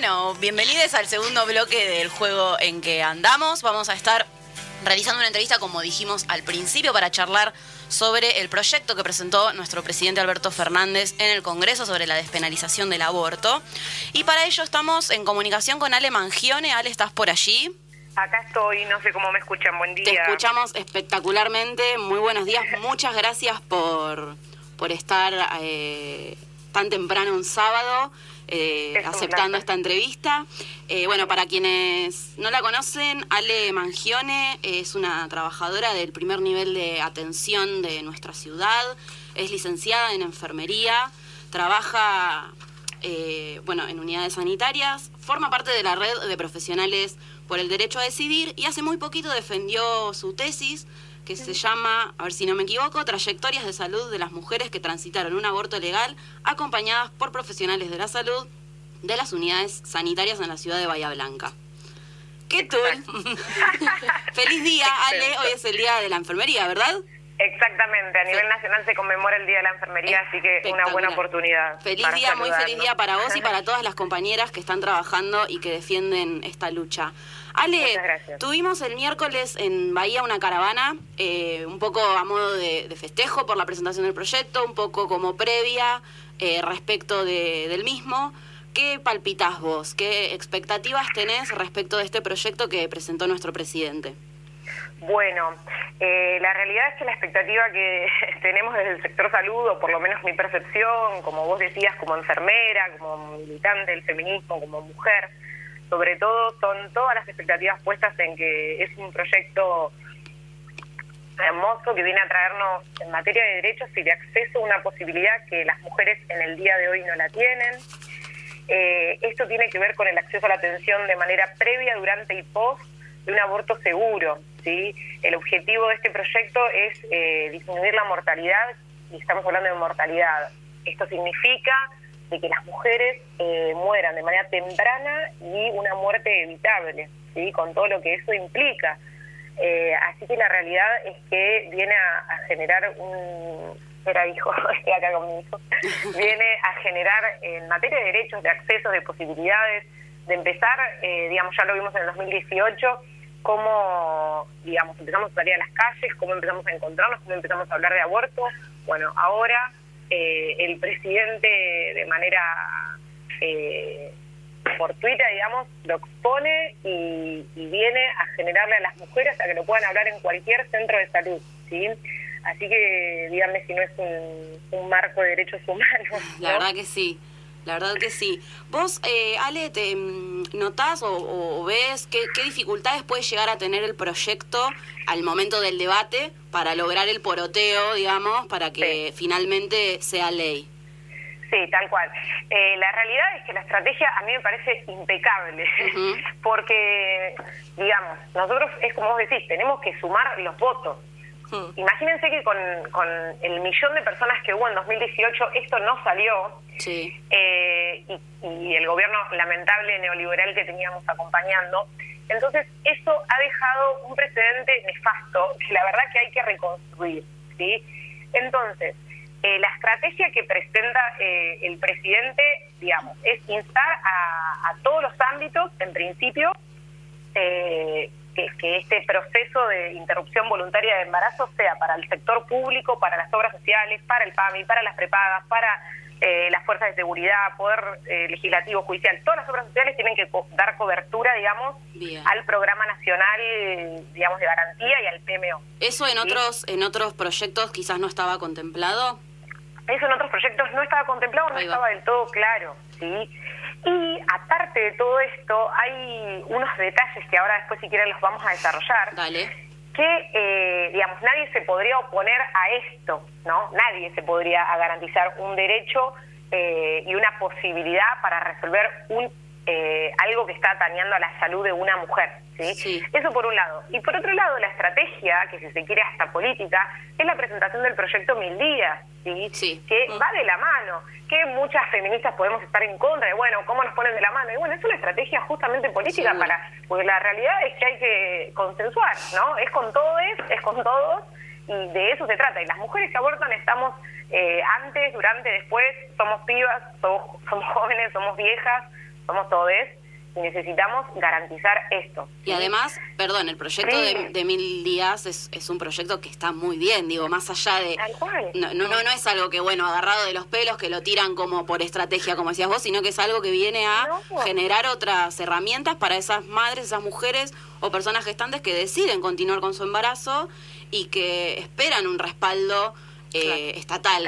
Bueno, bienvenidos al segundo bloque del juego en que andamos. Vamos a estar realizando una entrevista, como dijimos al principio, para charlar sobre el proyecto que presentó nuestro presidente Alberto Fernández en el Congreso sobre la despenalización del aborto. Y para ello estamos en comunicación con Ale Mangione. Ale, ¿estás por allí? Acá estoy, no sé cómo me escuchan. Buen día. Te escuchamos espectacularmente. Muy buenos días. Muchas gracias por, por estar eh, tan temprano un sábado. Eh, aceptando esta entrevista. Eh, bueno, para quienes no la conocen, Ale Mangione es una trabajadora del primer nivel de atención de nuestra ciudad, es licenciada en enfermería, trabaja eh, bueno, en unidades sanitarias, forma parte de la red de profesionales por el derecho a decidir y hace muy poquito defendió su tesis que se llama, a ver si no me equivoco, Trayectorias de Salud de las Mujeres que transitaron un aborto legal acompañadas por profesionales de la salud de las unidades sanitarias en la ciudad de Bahía Blanca. ¿Qué tal? Feliz día, Ale. Hoy es el día de la enfermería, ¿verdad? Exactamente, a nivel nacional se conmemora el Día de la Enfermería, así que una buena oportunidad. Feliz día, muy feliz día para vos y para todas las compañeras que están trabajando y que defienden esta lucha. Ale, tuvimos el miércoles en Bahía una caravana, eh, un poco a modo de, festejo por la presentación del proyecto, un poco como previa eh, respecto del mismo. ¿Qué palpitas vos? ¿Qué expectativas tenés respecto de este proyecto que presentó nuestro presidente? Bueno, eh, la realidad es que la expectativa que tenemos desde el sector salud, o por lo menos mi percepción, como vos decías, como enfermera, como militante del feminismo, como mujer, sobre todo son todas las expectativas puestas en que es un proyecto hermoso que viene a traernos en materia de derechos y de acceso una posibilidad que las mujeres en el día de hoy no la tienen. Eh, esto tiene que ver con el acceso a la atención de manera previa, durante y post de un aborto seguro. ¿sí? El objetivo de este proyecto es eh, disminuir la mortalidad, y estamos hablando de mortalidad. Esto significa de que las mujeres eh, mueran de manera temprana y una muerte evitable, ¿sí? con todo lo que eso implica. Eh, así que la realidad es que viene a, generar un... Era hijo, estoy acá con mi hijo. viene a generar en materia de derechos, de acceso, de posibilidades, de empezar, digamos, ya lo vimos en el 2018, cómo, digamos, empezamos a salir a las calles, cómo empezamos a encontrarnos, cómo empezamos a hablar de aborto. Bueno, ahora eh, el presidente de manera eh, fortuita, digamos, lo expone y, viene a generarle a las mujeres a que lo puedan hablar en cualquier centro de salud, ¿sí? Así que díganme si no es un, marco de derechos humanos. La verdad que sí. La verdad que sí. Vos, eh, Ale, ¿te mm, notás o, ves qué, dificultades puede llegar a tener el proyecto al momento del debate para lograr el poroteo, digamos, para que finalmente sea ley? Sí, tal cual. Eh, la realidad es que la estrategia a mí me parece impecable, porque, digamos, nosotros es como vos decís, tenemos que sumar los votos. Hmm. Imagínense que con, con el millón de personas que hubo en 2018 esto no salió sí. Eh, y, el gobierno lamentable neoliberal que teníamos acompañando. Entonces eso ha dejado un precedente nefasto que la verdad que hay que reconstruir. ¿sí? Entonces, eh, la estrategia que presenta eh, el presidente, digamos, es instar a, a todos los ámbitos, en principio, eh, que, este proceso de interrupción voluntaria de embarazo sea para el sector público, para las obras sociales, para el PAMI, para las prepagas, para eh, las fuerzas de seguridad, poder eh, legislativo, judicial, todas las obras sociales tienen que dar cobertura, digamos, al programa nacional, digamos, de garantía y al PMO. ¿Eso en otros en otros proyectos quizás no estaba contemplado? Eso en otros proyectos no estaba contemplado, no estaba del todo claro, ¿sí? Aparte de todo esto, hay unos detalles que ahora después si quieren los vamos a desarrollar. Que, eh, digamos, nadie se podría oponer a esto, ¿no? Nadie se podría garantizar un derecho eh, y una posibilidad para resolver un eh, algo que está atañando a la salud de una mujer. ¿sí? Eso por un lado. Y por otro lado, la estrategia, que si se quiere hasta política, es la presentación del proyecto Mil Días, ¿sí? que mm. va de la mano, que muchas feministas podemos estar en contra de, bueno, ¿cómo nos ponen de la mano? Y bueno, es una estrategia justamente política para, porque la realidad es que hay que consensuar, ¿no? Es con todos, es con todos, y de eso se trata. Y las mujeres que abortan estamos eh, antes, durante, después, somos pibas, somos, somos jóvenes, somos viejas, somos todos y necesitamos garantizar esto. Y además, perdón, el proyecto de, Mil Días es, un proyecto que está muy bien, digo, más allá de... No, no, no, es algo que, bueno, agarrado de los pelos, que lo tiran como por estrategia, como decías vos, sino que es algo que viene a generar otras herramientas para esas madres, esas mujeres o personas gestantes que deciden continuar con su embarazo y que esperan un respaldo eh, estatal.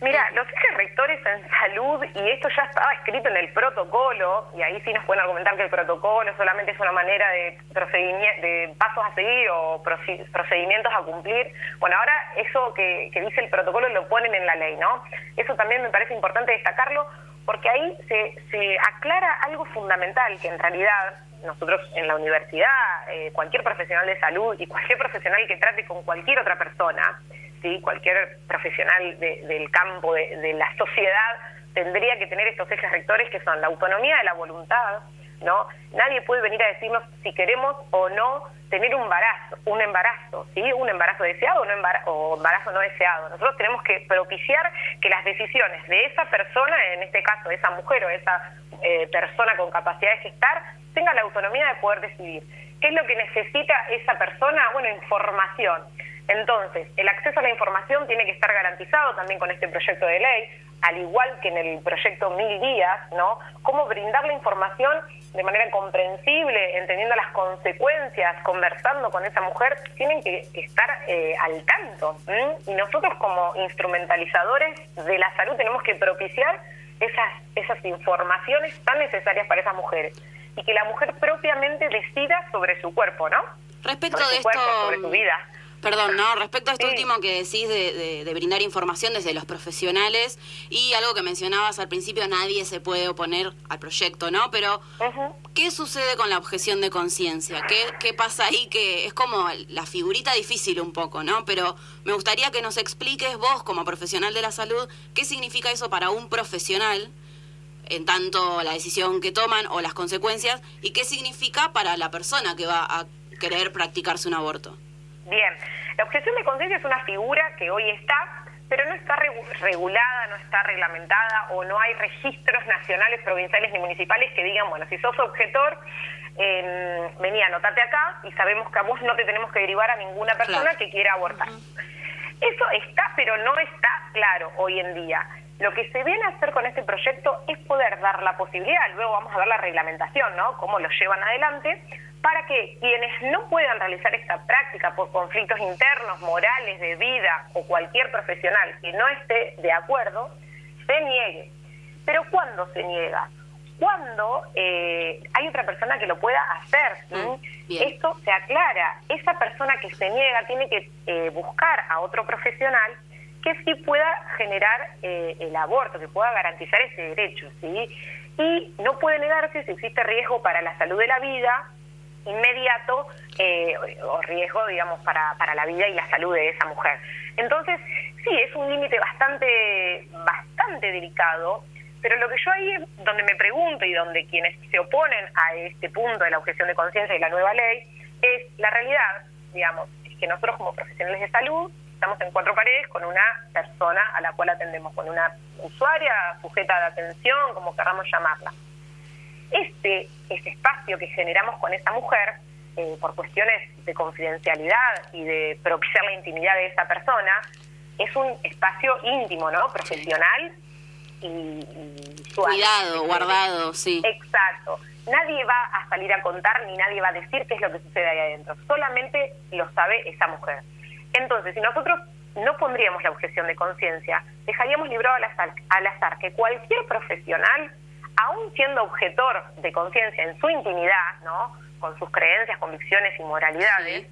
Mira, los ejes rectores en salud, y esto ya estaba escrito en el protocolo, y ahí sí nos pueden argumentar que el protocolo solamente es una manera de, de pasos a seguir o procedimientos a cumplir. Bueno, ahora eso que, dice el protocolo lo ponen en la ley, ¿no? Eso también me parece importante destacarlo, porque ahí se, se aclara algo fundamental, que en realidad nosotros en la universidad, eh, cualquier profesional de salud y cualquier profesional que trate con cualquier otra persona, ¿sí? cualquier profesional del campo, de, la sociedad, tendría que tener estos ejes rectores que son la autonomía de la voluntad, ¿no? Nadie puede venir a decirnos si queremos o no tener un embarazo, un embarazo, ¿sí? Un embarazo deseado o, no embarazo, o embarazo no deseado. Nosotros tenemos que propiciar que las decisiones de esa persona, en este caso esa mujer o esa eh, persona con capacidad de gestar, tenga la autonomía de poder decidir. ¿Qué es lo que necesita esa persona? Bueno, información. Entonces, el acceso a la información tiene que estar garantizado también con este proyecto de ley, al igual que en el proyecto Mil Días, ¿no? Cómo brindar la información de manera comprensible, entendiendo las consecuencias, conversando con esa mujer, tienen que estar eh, al tanto. Y nosotros como instrumentalizadores de la salud tenemos que propiciar esas, esas informaciones tan necesarias para esas mujeres y que la mujer propiamente decida sobre su cuerpo, ¿no? Respecto de esto, sobre su vida. Perdón, no, respecto a esto último que decís de, brindar información desde los profesionales y algo que mencionabas al principio, nadie se puede oponer al proyecto, ¿no? Pero, ¿qué sucede con la objeción de conciencia? ¿Qué, ¿Qué pasa ahí? Que es como la figurita difícil un poco, ¿no? Pero me gustaría que nos expliques vos, como profesional de la salud, qué significa eso para un profesional en tanto la decisión que toman o las consecuencias y qué significa para la persona que va a querer practicarse un aborto. Bien, la objeción de conciencia es una figura que hoy está, pero no está regulada, no está reglamentada o no hay registros nacionales, provinciales ni municipales que digan, bueno, si sos objetor, eh, vení, anotate acá y sabemos que a vos no te tenemos que derivar a ninguna persona que quiera abortar. Eso está, pero no está claro hoy en día. Lo que se viene a hacer con este proyecto es poder dar la posibilidad, luego vamos a ver la reglamentación, ¿no? Cómo lo llevan adelante, para que quienes no puedan realizar esta práctica por conflictos internos, morales, de vida o cualquier profesional que no esté de acuerdo, se niegue. Pero ¿cuándo se niega? Cuando eh, hay otra persona que lo pueda hacer. Mm, Esto se aclara. Esa persona que se niega tiene que eh, buscar a otro profesional que sí pueda generar eh, el aborto, que pueda garantizar ese derecho, ¿sí? Y no puede negarse si existe riesgo para la salud de la vida inmediato eh, o riesgo, digamos, para, para la vida y la salud de esa mujer. Entonces, sí, es un límite bastante, bastante delicado, pero lo que yo ahí es donde me pregunto y donde quienes se oponen a este punto de la objeción de conciencia y la nueva ley, es la realidad, digamos, es que nosotros como profesionales de salud estamos en cuatro paredes con una persona a la cual atendemos, con una usuaria sujeta de atención, como queramos llamarla este, ese espacio que generamos con esa mujer, eh, por cuestiones de confidencialidad y de propiciar la intimidad de esa persona, es un espacio íntimo, ¿no? Profesional y, y Cuidado, guardado, sí. Exacto. Nadie va a salir a contar ni nadie va a decir qué es lo que sucede ahí adentro. Solamente lo sabe esa mujer. Entonces, si nosotros no pondríamos la objeción de conciencia, dejaríamos librado al azar, al azar que cualquier profesional aún siendo objetor de conciencia en su intimidad, ¿no? Con sus creencias, convicciones y moralidades,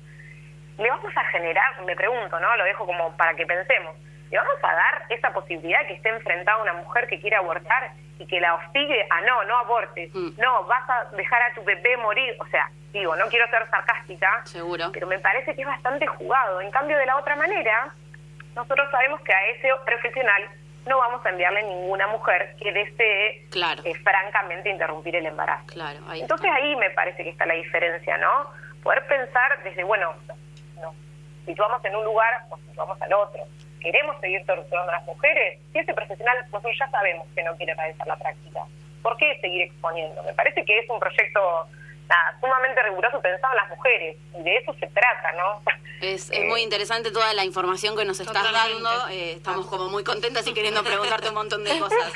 le vamos a generar, me pregunto, ¿no? Lo dejo como para que pensemos, le vamos a dar esa posibilidad que esté enfrentada una mujer que quiere abortar y que la hostigue a no, no abortes, mm. no, vas a dejar a tu bebé morir, o sea, digo, no quiero ser sarcástica, Seguro. pero me parece que es bastante jugado. En cambio, de la otra manera, nosotros sabemos que a ese profesional no vamos a enviarle ninguna mujer que desee eh, francamente interrumpir el embarazo. Claro, Entonces ahí me parece que está la diferencia, ¿no? Poder pensar desde, bueno, nos situamos en un lugar o situamos al otro. ¿Queremos seguir torturando a las mujeres? Si ese profesional, nosotros ya sabemos que no quiere realizar la práctica. ¿por qué seguir exponiendo? Me parece que es un proyecto nada, sumamente riguroso pensado en las mujeres, y de eso se trata, ¿no? Es, es muy interesante toda la información que nos estás dando. Eh, estamos como muy contentas y queriendo preguntarte un montón de cosas.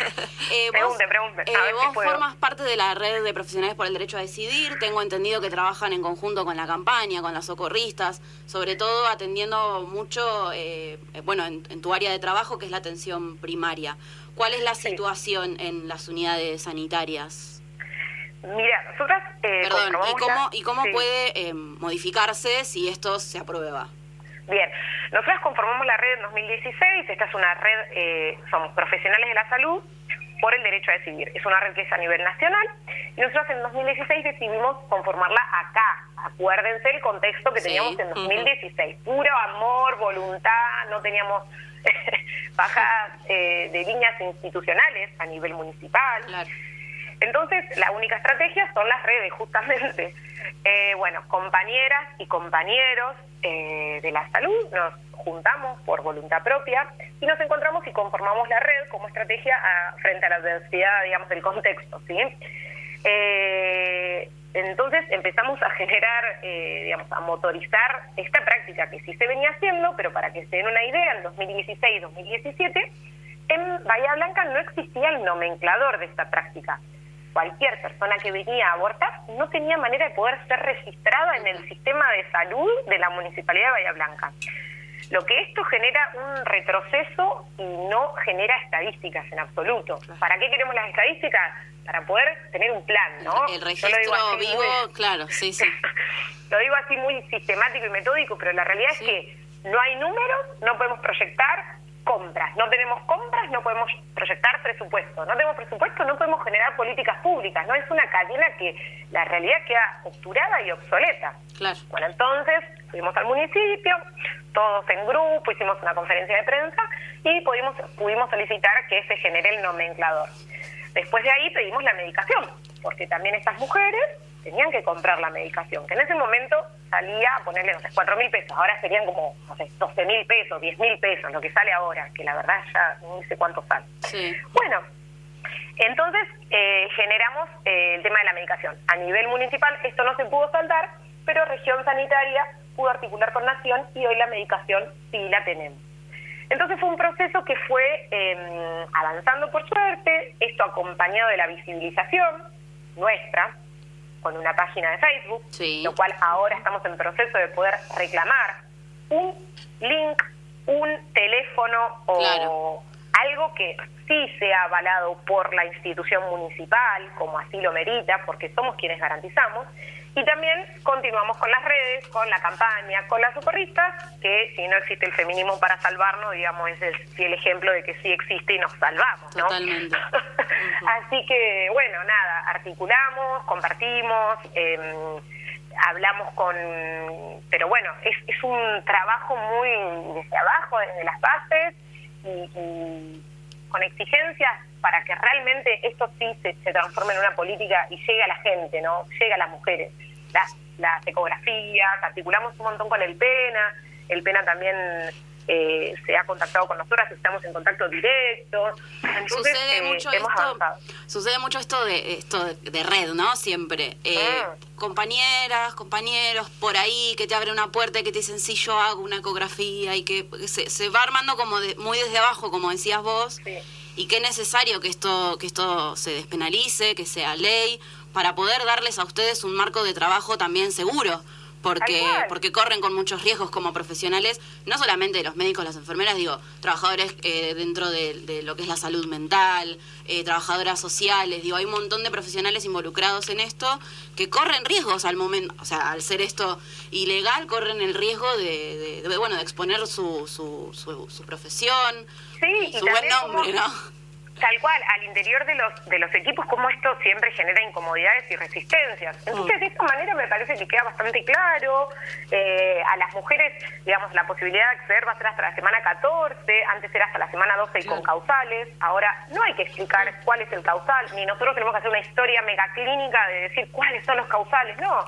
Eh, pregunte, pregunte. Eh, vos formas parte de la red de profesionales por el derecho a decidir. Tengo entendido que trabajan en conjunto con la campaña, con las socorristas, sobre todo atendiendo mucho, eh, bueno, en, tu área de trabajo, que es la atención primaria. ¿Cuál es la situación en las unidades sanitarias? Mira, nosotras... Eh, Perdón, ¿y cómo, y cómo puede eh, modificarse si esto se aprueba? Bien, nosotras conformamos la red en 2016, esta es una red, eh, somos profesionales de la salud por el derecho a decidir, es una red que es a nivel nacional y nosotros en 2016 decidimos conformarla acá, acuérdense el contexto que teníamos en 2016, puro amor, voluntad, no teníamos bajas de líneas institucionales a nivel municipal. Claro. Entonces, la única estrategia son las redes, justamente. Eh, bueno, compañeras y compañeros eh, de la salud nos juntamos por voluntad propia y nos encontramos y conformamos la red como estrategia frente a la adversidad, digamos, del contexto, ¿sí? Eh, entonces empezamos a generar, digamos, a motorizar esta práctica que sí se venía haciendo, pero para que se den una idea, en 2016-2017, en Bahía Blanca no existía el nomenclador de esta práctica cualquier persona que venía a abortar no tenía manera de poder ser registrada en el sistema de salud de la Municipalidad de Bahía Blanca. Lo que esto genera un retroceso y no genera estadísticas en absoluto. ¿Para qué queremos las estadísticas? Para poder tener un plan, ¿no? El registro vivo, claro, sí, sí. lo digo así muy sistemático y metódico, pero la realidad es que no hay números, no podemos proyectar, compras. No tenemos compras, no podemos proyectar presupuesto. No tenemos presupuesto, no podemos generar políticas públicas. No es una cadena que la realidad queda obturada y obsoleta. Claro. Bueno, entonces fuimos al municipio, todos en grupo, hicimos una conferencia de prensa y pudimos, pudimos solicitar que se genere el nomenclador. Después de ahí pedimos la medicación, porque también estas mujeres tenían que comprar la medicación, que en ese momento salía a ponerle, no sé, 4 mil pesos, ahora serían como, no sé, 12 mil pesos, 10 mil pesos, lo que sale ahora, que la verdad ya no sé cuánto sale. Bueno, entonces eh, generamos eh, el tema de la medicación. A nivel municipal esto no se pudo saldar, pero región sanitaria pudo articular con Nación y hoy la medicación sí la tenemos. Entonces fue un proceso que fue em, avanzando por suerte, esto acompañado de la visibilización nuestra, con una página de Facebook, lo cual ahora estamos en proceso de poder reclamar un link, un teléfono o algo que sí sea avalado por la institución municipal, como así lo merita, porque somos quienes garantizamos, y también continuamos con las redes, con la campaña, con las socorristas, que si no existe el feminismo para salvarnos, digamos, es el fiel ejemplo de que sí existe y nos salvamos, ¿no? Totalmente. Así que, bueno, nada, articulamos, compartimos, em, hablamos con... Pero bueno, es, es un trabajo muy desde abajo, desde las bases, y, con exigencias para que realmente esto sí se, se, transforme en una política y llegue a la gente, ¿no? Llegue a las mujeres las, las ecografías, articulamos un montón con el PENA, el PENA también eh, se ha contactado con nosotras, estamos en contacto directo. sucede eh, mucho esto, sucede mucho esto de esto de red, ¿no? Siempre eh, ah. compañeras, compañeros por ahí que te abren una puerta y que te dicen sí yo hago una ecografía y que se, se va armando como de, muy desde abajo, como decías vos. Y que es necesario que esto que esto se despenalice, que sea ley, para poder darles a ustedes un marco de trabajo también seguro, porque, porque corren con muchos riesgos como profesionales, no solamente los médicos, las enfermeras, digo, trabajadores eh, dentro de, lo que es la salud mental, eh, trabajadoras sociales, digo, hay un montón de profesionales involucrados en esto que corren riesgos al momento, o sea, al ser esto ilegal, corren el riesgo de, bueno, de exponer su, su, su, profesión, su buen nombre, ¿no? Tal cual, al interior de los, de los equipos, como esto siempre genera incomodidades y resistencias. Entonces, mm. de esta manera me parece que queda bastante claro. Eh, a las mujeres, digamos, la posibilidad de acceder va a ser hasta la semana 14, antes era hasta la semana 12 y con causales. Ahora, no hay que explicar cuál es el causal, ni nosotros tenemos que hacer una historia megaclínica de decir cuáles son los causales, no.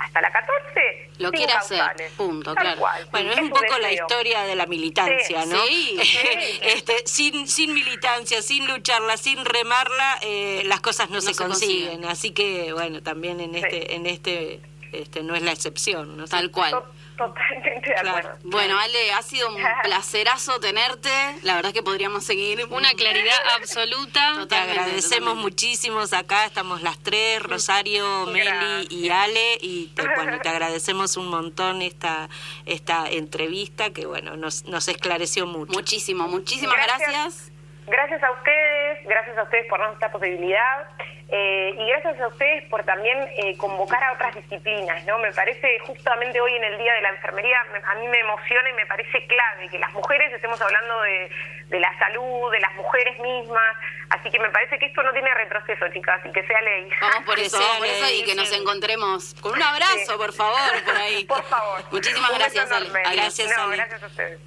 Hasta la 14, lo quiere hacer, punto, Tal claro. cual, Bueno, es es un poco la historia de la militancia, Sí, ¿no? sí, sí. este, sin, sin militancia, sin lucharla, sin remarla, eh, las cosas no, se, se consiguen. consiguen. Así que, bueno, también en Sí. este, en este, este no es la excepción, ¿no? Tal cual. To- Totalmente de Claro. acuerdo. Bueno, Ale, ha sido un placerazo tenerte. La verdad es que podríamos seguir. Una claridad absoluta. Te Totalmente, agradecemos totalmente. muchísimos acá, estamos las tres, Rosario, Meli y Ale, y te, bueno, te agradecemos un montón esta, esta entrevista que bueno, nos, nos esclareció mucho. Muchísimo, muchísimas Gracias. gracias. Gracias a ustedes, gracias a ustedes por darnos esta posibilidad eh, y gracias a ustedes por también eh, convocar a otras disciplinas, ¿no? Me parece justamente hoy en el Día de la Enfermería, me- a mí me emociona y me parece clave que las mujeres estemos hablando de, de la salud, de las mujeres mismas, así que me parece que esto no tiene retroceso, chicas, y que sea ley. Vamos por eso, vamos por eso y que nos encontremos con un abrazo, Sí. por favor, por ahí. Por favor. Muchísimas Un gracias, Ale. Gracias, No, Ale. gracias a ustedes.